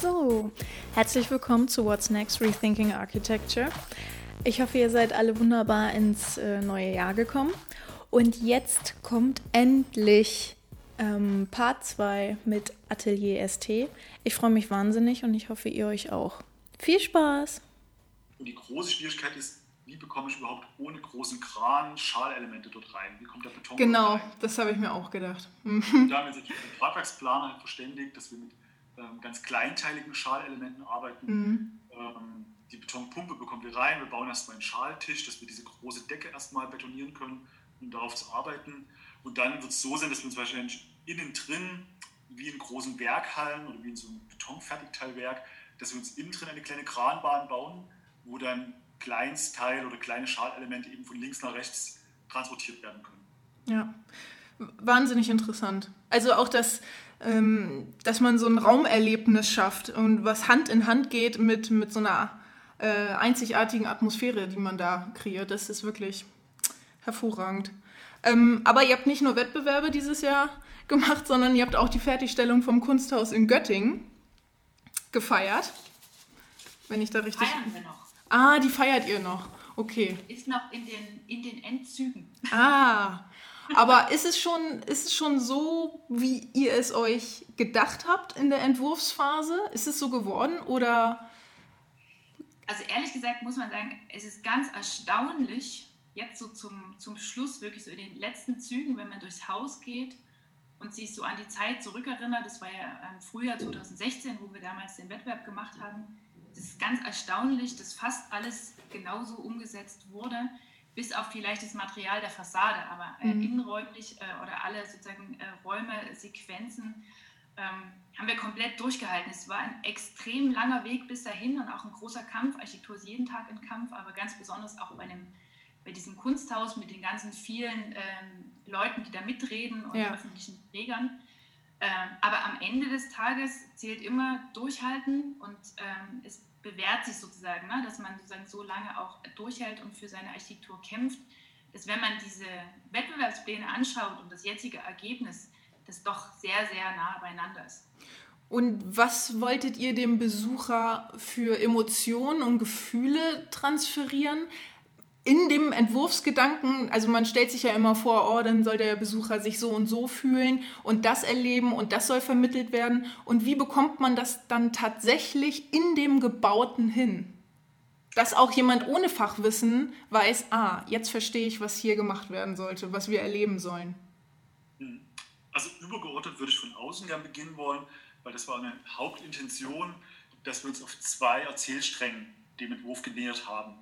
So, herzlich willkommen zu What's Next Rethinking Architecture. Ich hoffe, ihr seid alle wunderbar ins äh, neue Jahr gekommen. Und jetzt kommt endlich ähm, Part 2 mit Atelier ST. Ich freue mich wahnsinnig und ich hoffe, ihr euch auch. Viel Spaß! Und die große Schwierigkeit ist, wie bekomme ich überhaupt ohne großen Kran Schalelemente dort rein? Wie kommt der Beton Genau, rein? das habe ich mir auch gedacht. Und da haben wir uns natürlich mit dem Tragwerksplaner halt verständigt, dass wir mit ähm, ganz kleinteiligen Schalelementen arbeiten. Mhm. Ähm, die Betonpumpe bekommen wir rein. Wir bauen erstmal einen Schaltisch, dass wir diese große Decke erstmal betonieren können, um darauf zu arbeiten. Und dann wird es so sein, dass wir uns wahrscheinlich innen drin, wie in großen Werkhallen oder wie in so einem Betonfertigteilwerk, dass wir uns innen drin eine kleine Kranbahn bauen, wo dann Kleinstteil oder kleine Schalelemente eben von links nach rechts transportiert werden können. Ja, wahnsinnig interessant. Also auch das, ähm, dass man so ein Raumerlebnis schafft und was Hand in Hand geht mit, mit so einer äh, einzigartigen Atmosphäre, die man da kreiert. Das ist wirklich hervorragend. Ähm, aber ihr habt nicht nur Wettbewerbe dieses Jahr gemacht, sondern ihr habt auch die Fertigstellung vom Kunsthaus in Göttingen gefeiert. Wenn ich da richtig. Feiern wir noch. Ah, die feiert ihr noch. Okay. Ist noch in den, in den Endzügen. Ah. Aber ist es, schon, ist es schon so, wie ihr es euch gedacht habt in der Entwurfsphase? Ist es so geworden oder? Also ehrlich gesagt muss man sagen, es ist ganz erstaunlich, jetzt so zum, zum Schluss, wirklich so in den letzten Zügen, wenn man durchs Haus geht und sich so an die Zeit zurückerinnert, das war ja im Frühjahr 2016, wo wir damals den Wettbewerb gemacht haben, es ist ganz erstaunlich, dass fast alles genauso umgesetzt wurde, bis auf vielleicht das Material der Fassade, aber äh, Mhm. innenräumlich äh, oder alle sozusagen äh, Räume, Sequenzen ähm, haben wir komplett durchgehalten. Es war ein extrem langer Weg bis dahin und auch ein großer Kampf. Architektur ist jeden Tag ein Kampf, aber ganz besonders auch bei, dem, bei diesem Kunsthaus mit den ganzen vielen ähm, Leuten, die da mitreden und Ja. öffentlichen Trägern. Ähm, aber am Ende des Tages zählt immer durchhalten und ähm, es bewährt sich sozusagen, ne, dass man sozusagen so lange auch durchhält und für seine Architektur kämpft, dass wenn man diese Wettbewerbspläne anschaut und das jetzige Ergebnis, das doch sehr, sehr nah beieinander ist. Und was wolltet ihr dem Besucher für Emotionen und Gefühle transferieren? In dem Entwurfsgedanken, also man stellt sich ja immer vor, oh, dann soll der Besucher sich so und so fühlen und das erleben und das soll vermittelt werden. Und wie bekommt man das dann tatsächlich in dem Gebauten hin? Dass auch jemand ohne Fachwissen weiß, ah, jetzt verstehe ich, was hier gemacht werden sollte, was wir erleben sollen. Also übergeordnet würde ich von außen gern beginnen wollen, weil das war eine Hauptintention, dass wir uns auf zwei Erzählsträngen dem Entwurf genähert haben.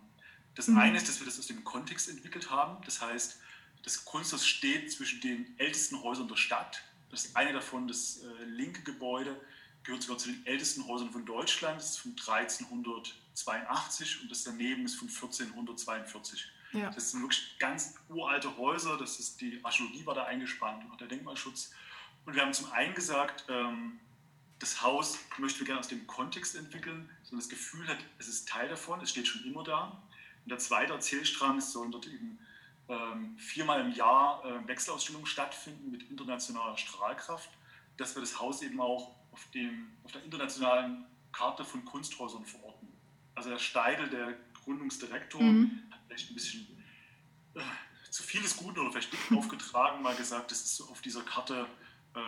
Das Mhm. eine ist, dass wir das aus dem Kontext entwickelt haben. Das heißt, das Kunsthaus steht zwischen den ältesten Häusern der Stadt. Das eine davon, das äh, linke Gebäude, gehört sogar zu den ältesten Häusern von Deutschland. Das ist von 1382 und das daneben ist von 1442. Ja. Das sind wirklich ganz uralte Häuser. Das ist die Archäologie war da eingespannt und auch der Denkmalschutz. Und wir haben zum einen gesagt, ähm, das Haus möchten wir gerne aus dem Kontext entwickeln, so das Gefühl hat, es ist Teil davon, es steht schon immer da. Und der zweite Erzählstrang ist, sollen dort eben ähm, viermal im Jahr äh, Wechselausstellungen stattfinden mit internationaler Strahlkraft, dass wir das Haus eben auch auf, dem, auf der internationalen Karte von Kunsthäusern verorten. Also der Steidel, der Gründungsdirektor, Mhm. hat vielleicht ein bisschen äh, zu vieles Guten oder vielleicht dick aufgetragen, mal gesagt, das ist so auf dieser Karte äh,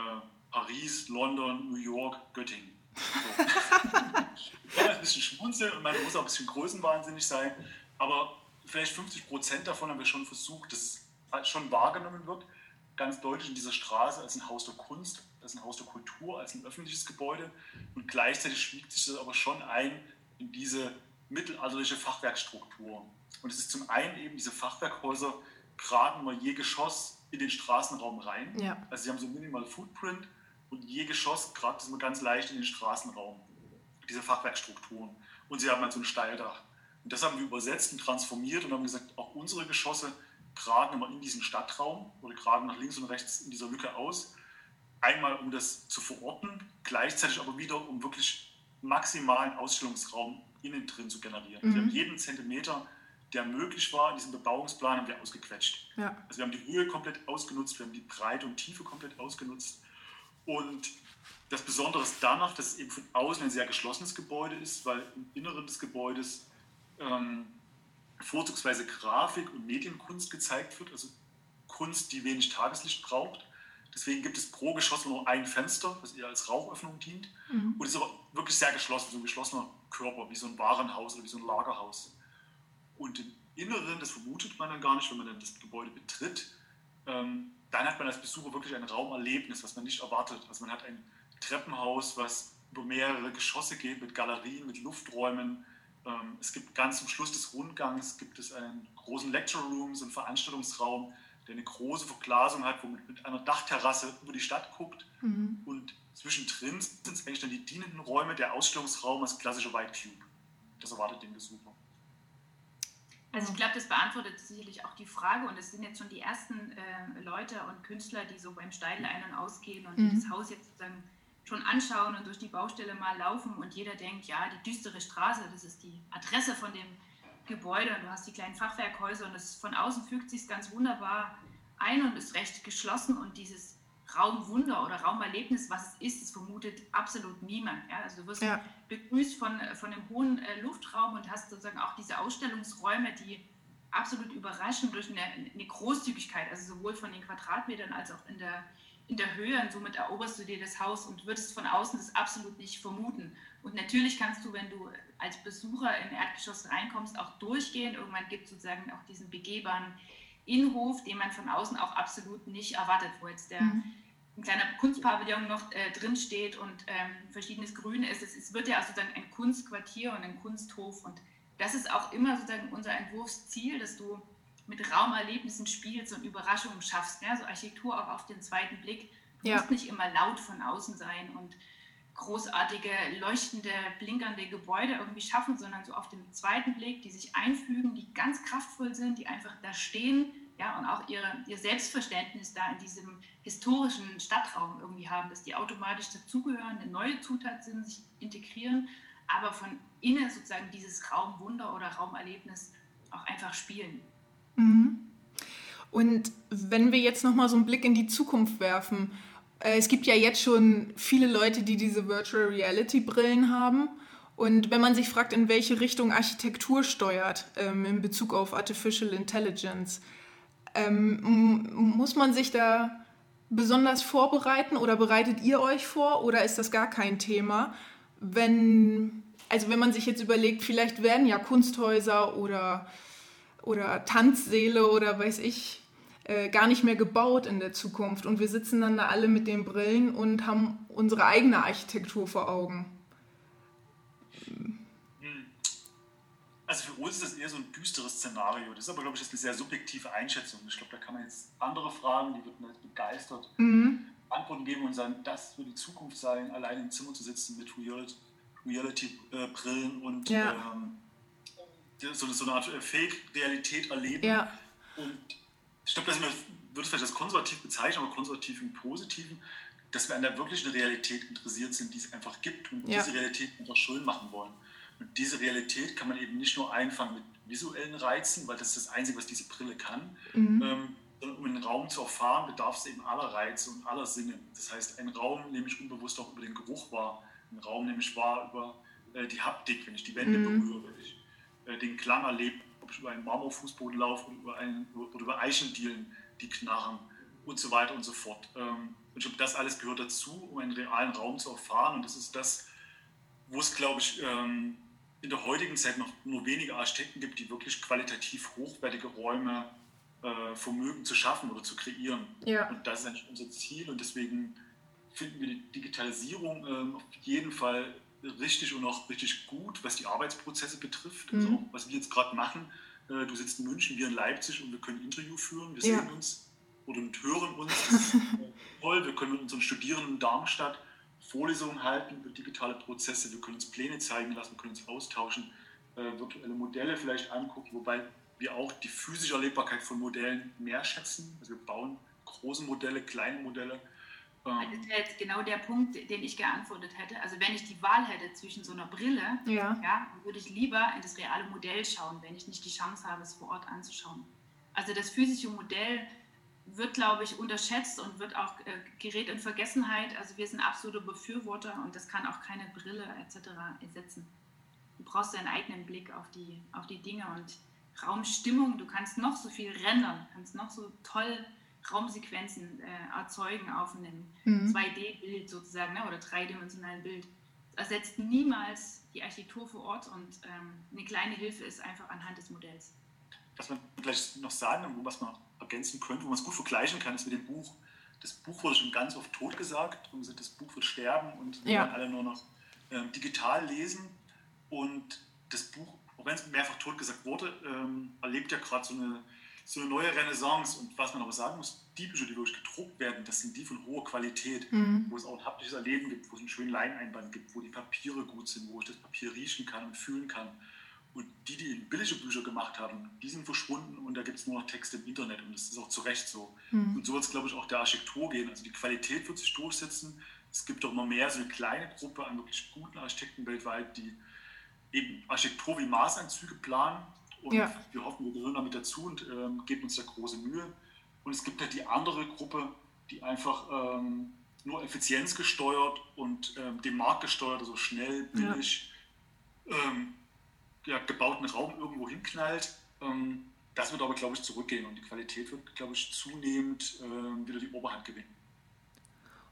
Paris, London, New York, Göttingen. So. ich kann ein bisschen schmunzeln und man muss auch ein bisschen größenwahnsinnig sein, aber vielleicht 50 Prozent davon haben wir schon versucht, dass es schon wahrgenommen wird, ganz deutlich in dieser Straße als ein Haus der Kunst, als ein Haus der Kultur, als ein öffentliches Gebäude und gleichzeitig schmiegt sich das aber schon ein in diese mittelalterliche Fachwerkstruktur. Und es ist zum einen eben diese Fachwerkhäuser graben mal je Geschoss in den Straßenraum rein. Ja. Also sie haben so minimal Footprint und je Geschoss grabt es immer ganz leicht in den Straßenraum. Diese Fachwerkstrukturen. Und sie haben halt so ein Steildach. Und das haben wir übersetzt und transformiert und haben gesagt, auch unsere Geschosse graben immer in diesen Stadtraum oder graben nach links und rechts in dieser Lücke aus. Einmal, um das zu verorten, gleichzeitig aber wieder, um wirklich maximalen Ausstellungsraum innen drin zu generieren. Mhm. Wir haben jeden Zentimeter der möglich war in diesem Bebauungsplan, haben wir ausgequetscht. Ja. Also wir haben die Höhe komplett ausgenutzt, wir haben die Breite und Tiefe komplett ausgenutzt. Und das Besondere ist danach, dass es eben von außen ein sehr geschlossenes Gebäude ist, weil im Inneren des Gebäudes ähm, vorzugsweise Grafik und Medienkunst gezeigt wird, also Kunst, die wenig Tageslicht braucht. Deswegen gibt es pro Geschoss nur ein Fenster, das eher als Rauchöffnung dient. Mhm. Und ist aber wirklich sehr geschlossen, so ein geschlossener Körper, wie so ein Warenhaus oder wie so ein Lagerhaus. Und im Inneren, das vermutet man dann gar nicht, wenn man dann das Gebäude betritt, ähm, dann hat man als Besucher wirklich ein Raumerlebnis, was man nicht erwartet. Also man hat ein Treppenhaus, was über mehrere Geschosse geht, mit Galerien, mit Lufträumen. Ähm, es gibt ganz zum Schluss des Rundgangs gibt es einen großen Lecture Room, so einen Veranstaltungsraum, der eine große Verglasung hat, wo man mit einer Dachterrasse über die Stadt guckt. Mhm. Und zwischendrin sind es eigentlich dann die dienenden Räume, der Ausstellungsraum als klassischer White Cube. Das erwartet den Besucher. Also ich glaube, das beantwortet sicherlich auch die Frage und es sind jetzt schon die ersten äh, Leute und Künstler, die so beim Steidel ein- und ausgehen und mhm. die das Haus jetzt sozusagen schon anschauen und durch die Baustelle mal laufen und jeder denkt, ja, die düstere Straße, das ist die Adresse von dem Gebäude und du hast die kleinen Fachwerkhäuser und das von außen fügt sich ganz wunderbar ein und ist recht geschlossen und dieses Raumwunder oder Raumerlebnis, was es ist, das vermutet absolut niemand. Ja? Also du wirst ja. begrüßt von, von einem hohen äh, Luftraum und hast sozusagen auch diese Ausstellungsräume, die absolut überraschen durch eine, eine, Großzügigkeit, also sowohl von den Quadratmetern als auch in der, in der Höhe und somit eroberst du dir das Haus und würdest von außen das absolut nicht vermuten. Und natürlich kannst du, wenn du als Besucher im Erdgeschoss reinkommst, auch durchgehen. Irgendwann gibt es sozusagen auch diesen begehbaren Innenhof, den man von außen auch absolut nicht erwartet, wo jetzt der mhm. ein kleiner Kunstpavillon noch äh, drin steht und ähm, verschiedenes Grün ist. Es, es, wird ja also sozusagen ein Kunstquartier und ein Kunsthof und das ist auch immer sozusagen unser Entwurfsziel, dass du mit Raumerlebnissen spielst und Überraschungen schaffst. Ja? So Architektur auch auf den zweiten Blick. Du ja. musst nicht immer laut von außen sein und großartige, leuchtende, blinkernde Gebäude irgendwie schaffen, sondern so auf den zweiten Blick, die sich einfügen, die ganz kraftvoll sind, die einfach da stehen ja, und auch ihre, ihr Selbstverständnis da in diesem historischen Stadtraum irgendwie haben, dass die automatisch dazugehören, eine neue Zutat sind, sich integrieren, aber von innen sozusagen dieses Raumwunder oder Raumerlebnis auch einfach spielen. Mhm. Und wenn wir jetzt nochmal so einen Blick in die Zukunft werfen, äh, es gibt ja jetzt schon viele Leute, die diese Virtual Reality Brillen haben. Und wenn man sich fragt, in welche Richtung Architektur steuert ähm, in Bezug auf Artificial Intelligence, ähm, muss man sich da besonders vorbereiten oder bereitet ihr euch vor oder ist das gar kein Thema? Wenn, also wenn man sich jetzt überlegt, vielleicht werden ja Kunsthäuser oder, oder Tanzsäle oder weiß ich, äh, gar nicht mehr gebaut in der Zukunft. Und wir sitzen dann da alle mit den Brillen und haben unsere eigene Architektur vor Augen. Hm. Also für uns ist das eher so ein düsteres Szenario. Das ist aber, glaube ich, eine sehr subjektive Einschätzung. Ich glaube, da kann man jetzt andere Fragen, die würden jetzt begeistert mhm. Antworten geben und sagen, das wird die Zukunft sein, allein im Zimmer zu sitzen mit Reality-Brillen äh, und ja. ähm, so, so, eine Art äh, Fake-Realität erleben. Ja. Und ich glaube, dass wir, würde es vielleicht als konservativ bezeichnen, aber konservativ im Positiven, dass wir an der wirklichen Realität interessiert sind, die es einfach gibt und ja. diese Realität einfach schön machen wollen. Und diese Realität kann man eben nicht nur einfangen mit visuellen Reizen, weil das ist das Einzige, was diese Brille kann, mhm. ähm, sondern um einen Raum zu erfahren, bedarf es eben aller Reize und aller Sinne. Das heißt, ein Raum nehme ich unbewusst auch über den Geruch wahr, ein Raum nehme ich wahr über äh, die Haptik, wenn ich die Wände mhm. berühre, wenn ich äh, den Klang erlebe ob ich über einen Marmorfußboden laufe oder über, einen, oder über Eichendielen, die knarren und so weiter und so fort. Ähm, und ich glaube, das alles gehört dazu, um einen realen Raum zu erfahren. Und das ist das, wo es, glaube ich, ähm, in der heutigen Zeit noch nur wenige Architekten gibt, die wirklich qualitativ hochwertige Räume äh, vermögen zu schaffen oder zu kreieren. Ja. Und das ist eigentlich unser Ziel. Und deswegen finden wir die Digitalisierung ähm, auf jeden Fall richtig und auch richtig gut, was die Arbeitsprozesse betrifft. Mhm. Also, was wir jetzt gerade machen, äh, du sitzt in München, wir in Leipzig und wir können ein Interview führen, wir ja. sehen uns oder hören uns. Das ist toll. Wir können mit unseren Studierenden in Darmstadt Vorlesungen halten über digitale Prozesse, wir können uns Pläne zeigen lassen, wir können uns austauschen, äh, virtuelle Modelle vielleicht angucken, wobei wir auch die physische Erlebbarkeit von Modellen mehr schätzen. Also wir bauen große Modelle, kleine Modelle Ähm, das wäre jetzt genau der Punkt, den ich geantwortet hätte. Also wenn ich die Wahl hätte zwischen so einer Brille, ja. Ja, würde ich lieber in das reale Modell schauen, wenn ich nicht die Chance habe, es vor Ort anzuschauen. Also das physische Modell wird, glaube ich, unterschätzt und wird auch äh, gerät in Vergessenheit. Also wir sind absolute Befürworter und das kann auch keine Brille etc. ersetzen. Du brauchst deinen eigenen Blick auf die, auf die Dinge und Raumstimmung. Du kannst noch so viel rendern, kannst noch so toll Raumsequenzen äh, erzeugen auf einem mhm. 2D-Bild sozusagen ne, oder dreidimensionalen Bild. Das ersetzt niemals die Architektur vor Ort und ähm, eine kleine Hilfe ist einfach anhand des Modells. Was man vielleicht noch sagen, was man ergänzen könnte, wo man es gut vergleichen kann, ist mit dem Buch. Das Buch wurde schon ganz oft tot gesagt und das Buch wird sterben und wir ja. alle nur noch ähm, digital lesen. Und das Buch, auch wenn es mehrfach tot gesagt wurde, ähm, erlebt ja gerade so eine so eine neue Renaissance. Und was man aber sagen muss, die Bücher, die wirklich gedruckt werden, das sind die von hoher Qualität, mhm. wo es auch ein haptisches Erleben gibt, wo es einen schönen Leineinband gibt, wo die Papiere gut sind, wo ich das Papier riechen kann und fühlen kann. Und die, die billige Bücher gemacht haben, die sind verschwunden und da gibt es nur noch Texte im Internet und das ist auch zu Recht so. Mhm. Und so wird es, glaube ich, auch der Architektur gehen. Also die Qualität wird sich durchsetzen. Es gibt doch immer mehr so eine kleine Gruppe an wirklich guten Architekten weltweit, die eben Architektur wie Maßanzüge planen und ja. wir hoffen, wir gehören damit dazu und ähm, geben uns da große Mühe. Und es gibt halt die andere Gruppe, die einfach ähm, nur effizienzgesteuert und ähm, dem Markt gesteuert, also schnell, billig, ja. Ähm, ja, gebauten Raum irgendwo hinknallt. Ähm, das wird aber, glaube ich, zurückgehen und die Qualität wird, glaube ich, zunehmend ähm, wieder die Oberhand gewinnen.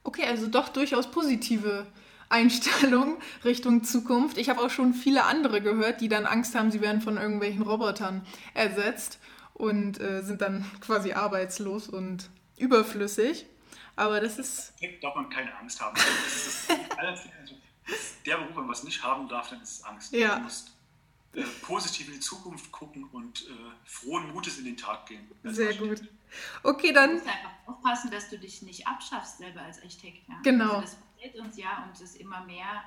Okay, also doch durchaus positive Einstellung Richtung Zukunft. Ich habe auch schon viele andere gehört, die dann Angst haben, sie werden von irgendwelchen Robotern ersetzt und äh, sind dann quasi arbeitslos und überflüssig. Aber das ist. Da darf man keine Angst haben. Das ist das, also, der Beruf, wenn man was nicht haben darf, dann ist es Angst. Ja. Du musst äh, positiv in die Zukunft gucken und äh, frohen Mutes in den Tag gehen. Sehr gut. Okay, dann. Du musst einfach aufpassen, dass du dich nicht abschaffst selber als Architekt. Ja? Genau. Also passiert uns ja und es immer mehr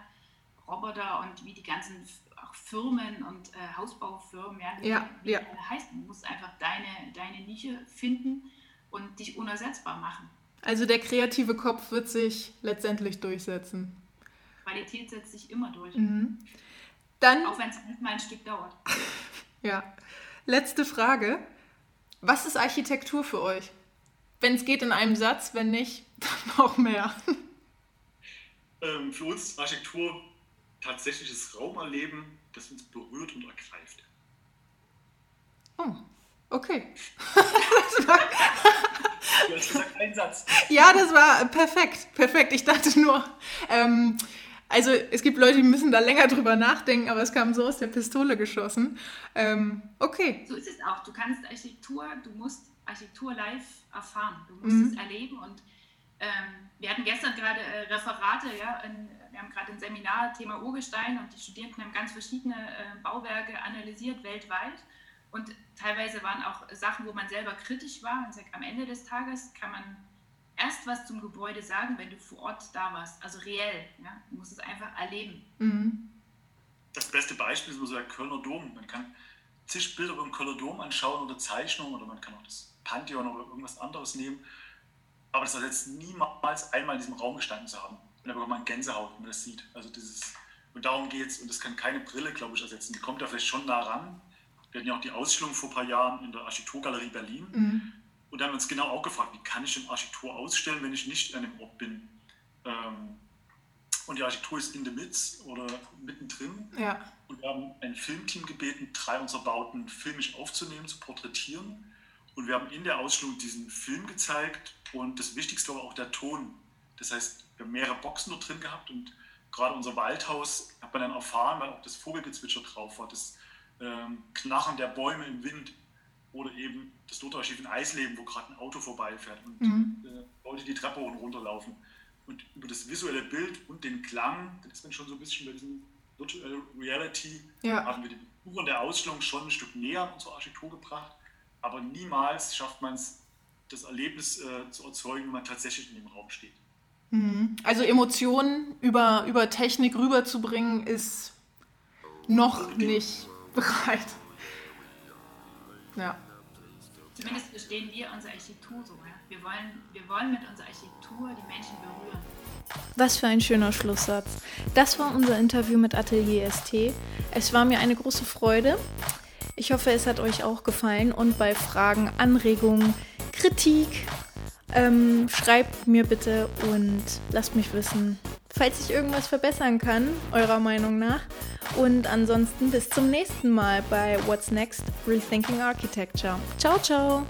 Roboter und wie die ganzen auch Firmen und äh, Hausbaufirmen, ja, wie, ja, wie ja. heißt, du musst einfach deine, deine Nische finden und dich unersetzbar machen. Also der kreative Kopf wird sich letztendlich durchsetzen. Qualität setzt sich immer durch. Mhm. Dann, Auch wenn es manchmal ein Stück dauert. ja. Letzte Frage. Was ist Architektur für euch? Wenn es geht in einem Satz, wenn nicht, dann noch mehr ähm, für uns Architektur tatsächliches Raumerleben, das uns berührt und ergreift. Oh, okay. du hast gesagt, ein Satz. Ja, das war perfekt, perfekt. Ich dachte nur, ähm, also es gibt Leute, die müssen da länger drüber nachdenken, aber es kam so aus der Pistole geschossen. Ähm, okay. So ist es auch. Du kannst Architektur, du musst Architektur live erfahren. Du musst mhm. es erleben und ähm, wir hatten gestern gerade äh, Referate, ja, in, wir haben gerade ein Seminar Thema Urgestein und die Studierenden haben ganz verschiedene äh, Bauwerke analysiert weltweit. Und teilweise waren auch Sachen, wo man selber kritisch war. Und sagt, am Ende des Tages kann man erst was zum Gebäude sagen, wenn du vor Ort da warst. Also reell. Ja? Du musst es einfach erleben. Mhm. Das beste Beispiel ist so der Kölner Dom. Man kann zig Bilder vom Kölner Dom anschauen oder Zeichnungen oder man kann auch das Pantheon oder irgendwas anderes nehmen aber das ersetzt niemals einmal in diesem Raum gestanden zu haben. Und da bekommt man Gänsehaut, wenn man das sieht. Also dieses, und darum geht es. Und das kann keine Brille, glaube ich, ersetzen. Die kommt da vielleicht schon nah ran. Wir hatten ja auch die Ausstellung vor ein paar Jahren in der Architekturgalerie Berlin. Mhm. Und da haben wir uns genau auch gefragt, wie kann ich denn Architektur ausstellen, wenn ich nicht an dem Ort bin? Ähm, und die Architektur ist in the midst oder mittendrin. Ja. Und wir haben ein Filmteam gebeten, drei unserer Bauten filmisch aufzunehmen, zu porträtieren. Und wir haben in der Ausstellung diesen Film gezeigt und das Wichtigste war auch der Ton. Das heißt, wir haben mehrere Boxen dort drin gehabt und gerade unser Waldhaus hat man dann erfahren, weil auch das Vogelgezwitscher drauf war, das ähm, Knarren der Bäume im Wind oder eben das Lothar-Schiff in Eisleben, wo gerade ein Auto vorbeifährt und mhm. äh, Leute die Treppe hoch und runter laufen. Und über das visuelle Bild und den Klang, das ist dann schon so ein bisschen bei diesem Virtual Reality, ja. haben wir die Besucher der Ausstellung schon ein Stück näher an unsere Architektur gebracht aber niemals schafft man es, das Erlebnis äh, zu erzeugen, wenn man tatsächlich in dem Raum steht. Mhm. Also Emotionen über, über Technik rüberzubringen, ist noch nicht bereit. Ja. Zumindest verstehen wir unsere Architektur so. Ja? Wir, wollen, wir wollen mit unserer Architektur die Menschen berühren. Was für ein schöner Schlusssatz. Das war unser Interview mit Atelier ST. Es war mir eine große Freude. Ich hoffe, es hat euch auch gefallen und bei Fragen, Anregungen, Kritik, ähm, schreibt mir bitte und lasst mich wissen, falls ich irgendwas verbessern kann, eurer Meinung nach. Und ansonsten bis zum nächsten Mal bei What's Next Rethinking Architecture. Ciao, ciao!